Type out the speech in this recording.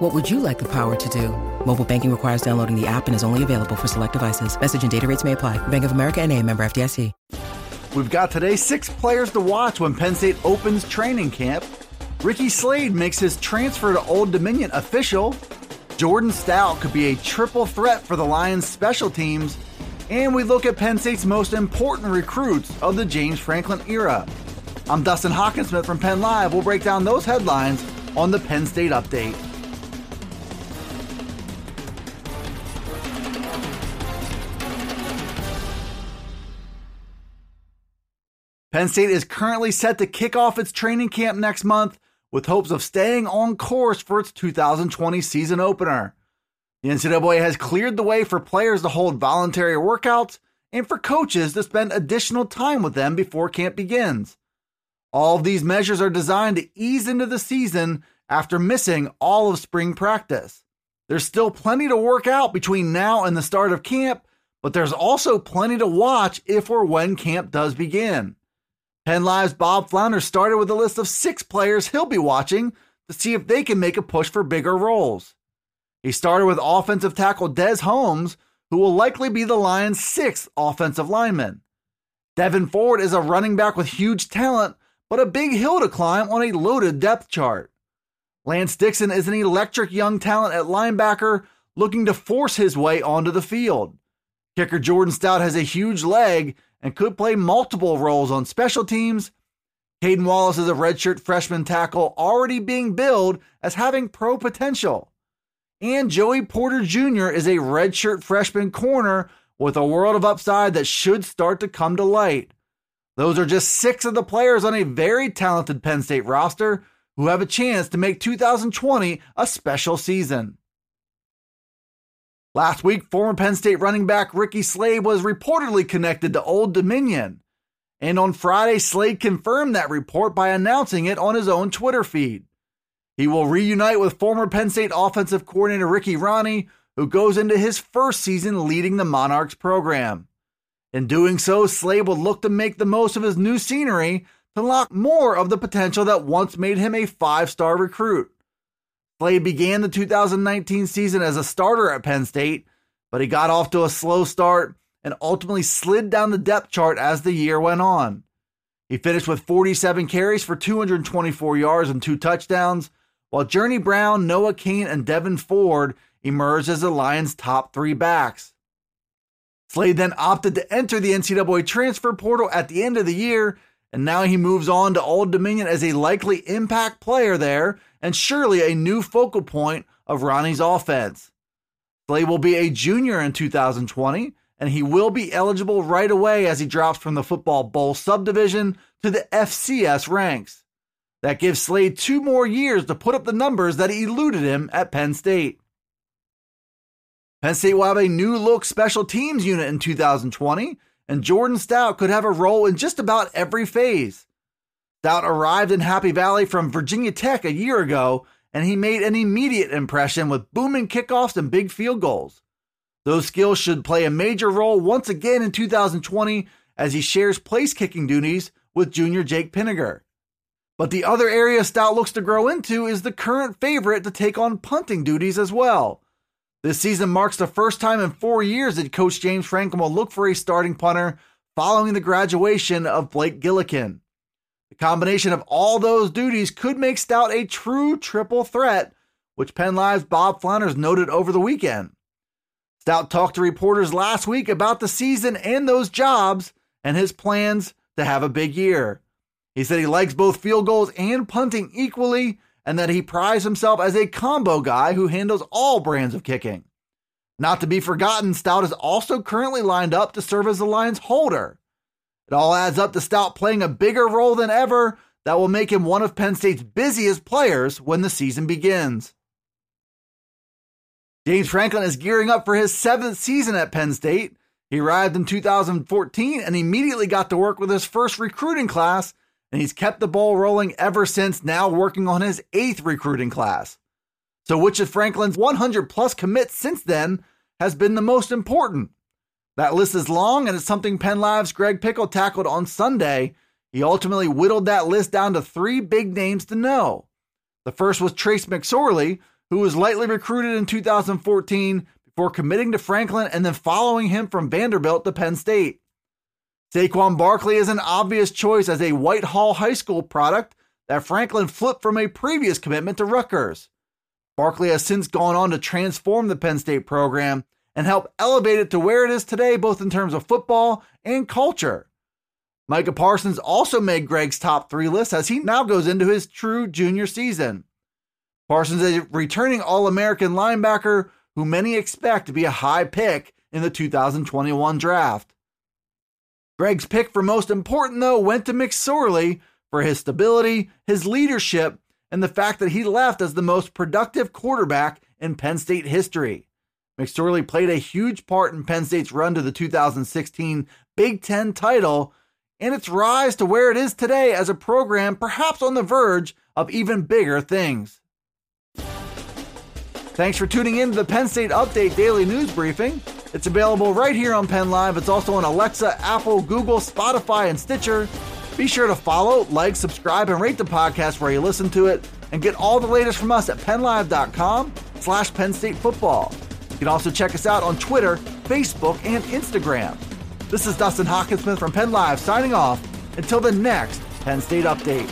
What would you like the power to do? Mobile banking requires downloading the app and is only available for select devices. Message and data rates may apply. Bank of America and a member FDIC. We've got today six players to watch when Penn State opens training camp. Ricky Slade makes his transfer to Old Dominion official. Jordan Stout could be a triple threat for the Lions special teams. And we look at Penn State's most important recruits of the James Franklin era. I'm Dustin Hockensmith from Penn Live. We'll break down those headlines on the Penn State Update. Penn State is currently set to kick off its training camp next month with hopes of staying on course for its 2020 season opener. The NCAA has cleared the way for players to hold voluntary workouts and for coaches to spend additional time with them before camp begins. All of these measures are designed to ease into the season after missing all of spring practice. There's still plenty to work out between now and the start of camp, but there's also plenty to watch if or when camp does begin. Penn Live's Bob Flounders started with a list of six players he'll be watching to see if they can make a push for bigger roles. He started with offensive tackle Des Holmes, who will likely be the Lions' sixth offensive lineman. Devin Ford is a running back with huge talent, but a big hill to climb on a loaded depth chart. Lance Dixon is an electric young talent at linebacker looking to force his way onto the field. Kicker Jordan Stout has a huge leg and could play multiple roles on special teams. Caedan Wallace is a redshirt freshman tackle already being billed as having pro potential. And Joey Porter Jr. is a redshirt freshman corner with a world of upside that should start to come to light. Those are just six of the players on a very talented Penn State roster who have a chance to make 2020 a special season. Last week, former Penn State running back Ricky Slade was reportedly connected to Old Dominion. And on Friday, Slade confirmed that report by announcing it on his own Twitter feed. He will reunite with former Penn State offensive coordinator Ricky Rahne, who goes into his first season leading the Monarchs program. In doing so, Slade will look to make the most of his new scenery to unlock more of the potential that once made him a five star recruit. Slade began the 2019 season as a starter at Penn State, but he got off to a slow start and ultimately slid down the depth chart as the year went on. He finished with 47 carries for 224 yards and two touchdowns, while Journey Brown, Noah Cain, and Devin Ford emerged as the Lions' top three backs. Slade then opted to enter the NCAA transfer portal at the end of the year, and now he moves on to Old Dominion as a likely impact player there and surely a new focal point of Rahne's offense. Slade will be a junior in 2020, and he will be eligible right away as he drops from the Football Bowl subdivision to the FCS ranks. That gives Slade two more years to put up the numbers that eluded him at Penn State. Penn State will have a new look special teams unit in 2020, and Jordan Stout could have a role in just about every phase. Stout arrived in Happy Valley from Virginia Tech a year ago, and he made an immediate impression with booming kickoffs and big field goals. Those skills should play a major role once again in 2020 as he shares place kicking duties with junior Jake Pinegar. But the other area Stout looks to grow into is the current favorite to take on punting duties as well. This season marks the first time in four years that Coach James Franklin will look for a starting punter following the graduation of Blake Gillikin. The combination of all those duties could make Stout a true triple threat, which Penn Live's Bob Flounders noted over the weekend. Stout talked to reporters last week about the season and those jobs and his plans to have a big year. He said he likes both field goals and punting equally and that he prides himself as a combo guy who handles all brands of kicking. Not to be forgotten, Stout is also currently lined up to serve as the Lions holder. It all adds up to Stout playing a bigger role than ever that will make him one of Penn State's busiest players when the season begins. James Franklin is gearing up for his seventh season at Penn State, He arrived in 2014 and immediately got to work with his first recruiting class, and he's kept the ball rolling ever since, now working on his eighth recruiting class. So, which of Franklin's 100 plus commits since then has been the most important? That list is long, and it's something Penn Live's Greg Pickle tackled on Sunday. He ultimately whittled that list down to three big names to know. The first was Trace McSorley, who was lightly recruited in 2014 before committing to Franklin and then following him from Vanderbilt to Penn State. Saquon Barkley is an obvious choice as a Whitehall High School product that Franklin flipped from a previous commitment to Rutgers. Barkley has since gone on to transform the Penn State program and help elevate it to where it is today, both in terms of football and culture. Micah Parsons also made Greg's top three list as he now goes into his true junior season. Parsons is a returning All American linebacker who many expect to be a high pick in the 2021 draft. Greg's pick for most important, though, went to McSorley for his stability, his leadership, and the fact that he left as the most productive quarterback in Penn State history. McSorley played a huge part in Penn State's run to the 2016 Big Ten title and its rise to where it is today as a program perhaps on the verge of even bigger things. Thanks for tuning in to the Penn State Update Daily News Briefing. It's available right here on Penn Live. It's also on Alexa, Apple, Google, Spotify, and Stitcher. Be sure to follow, like, subscribe, and rate the podcast where you listen to it, and get all the latest from us at PennLive.com slash Penn State Football. You can also check us out on Twitter, Facebook, and Instagram. This is Dustin Hockensmith from Penn Live signing off until the next Penn State Update.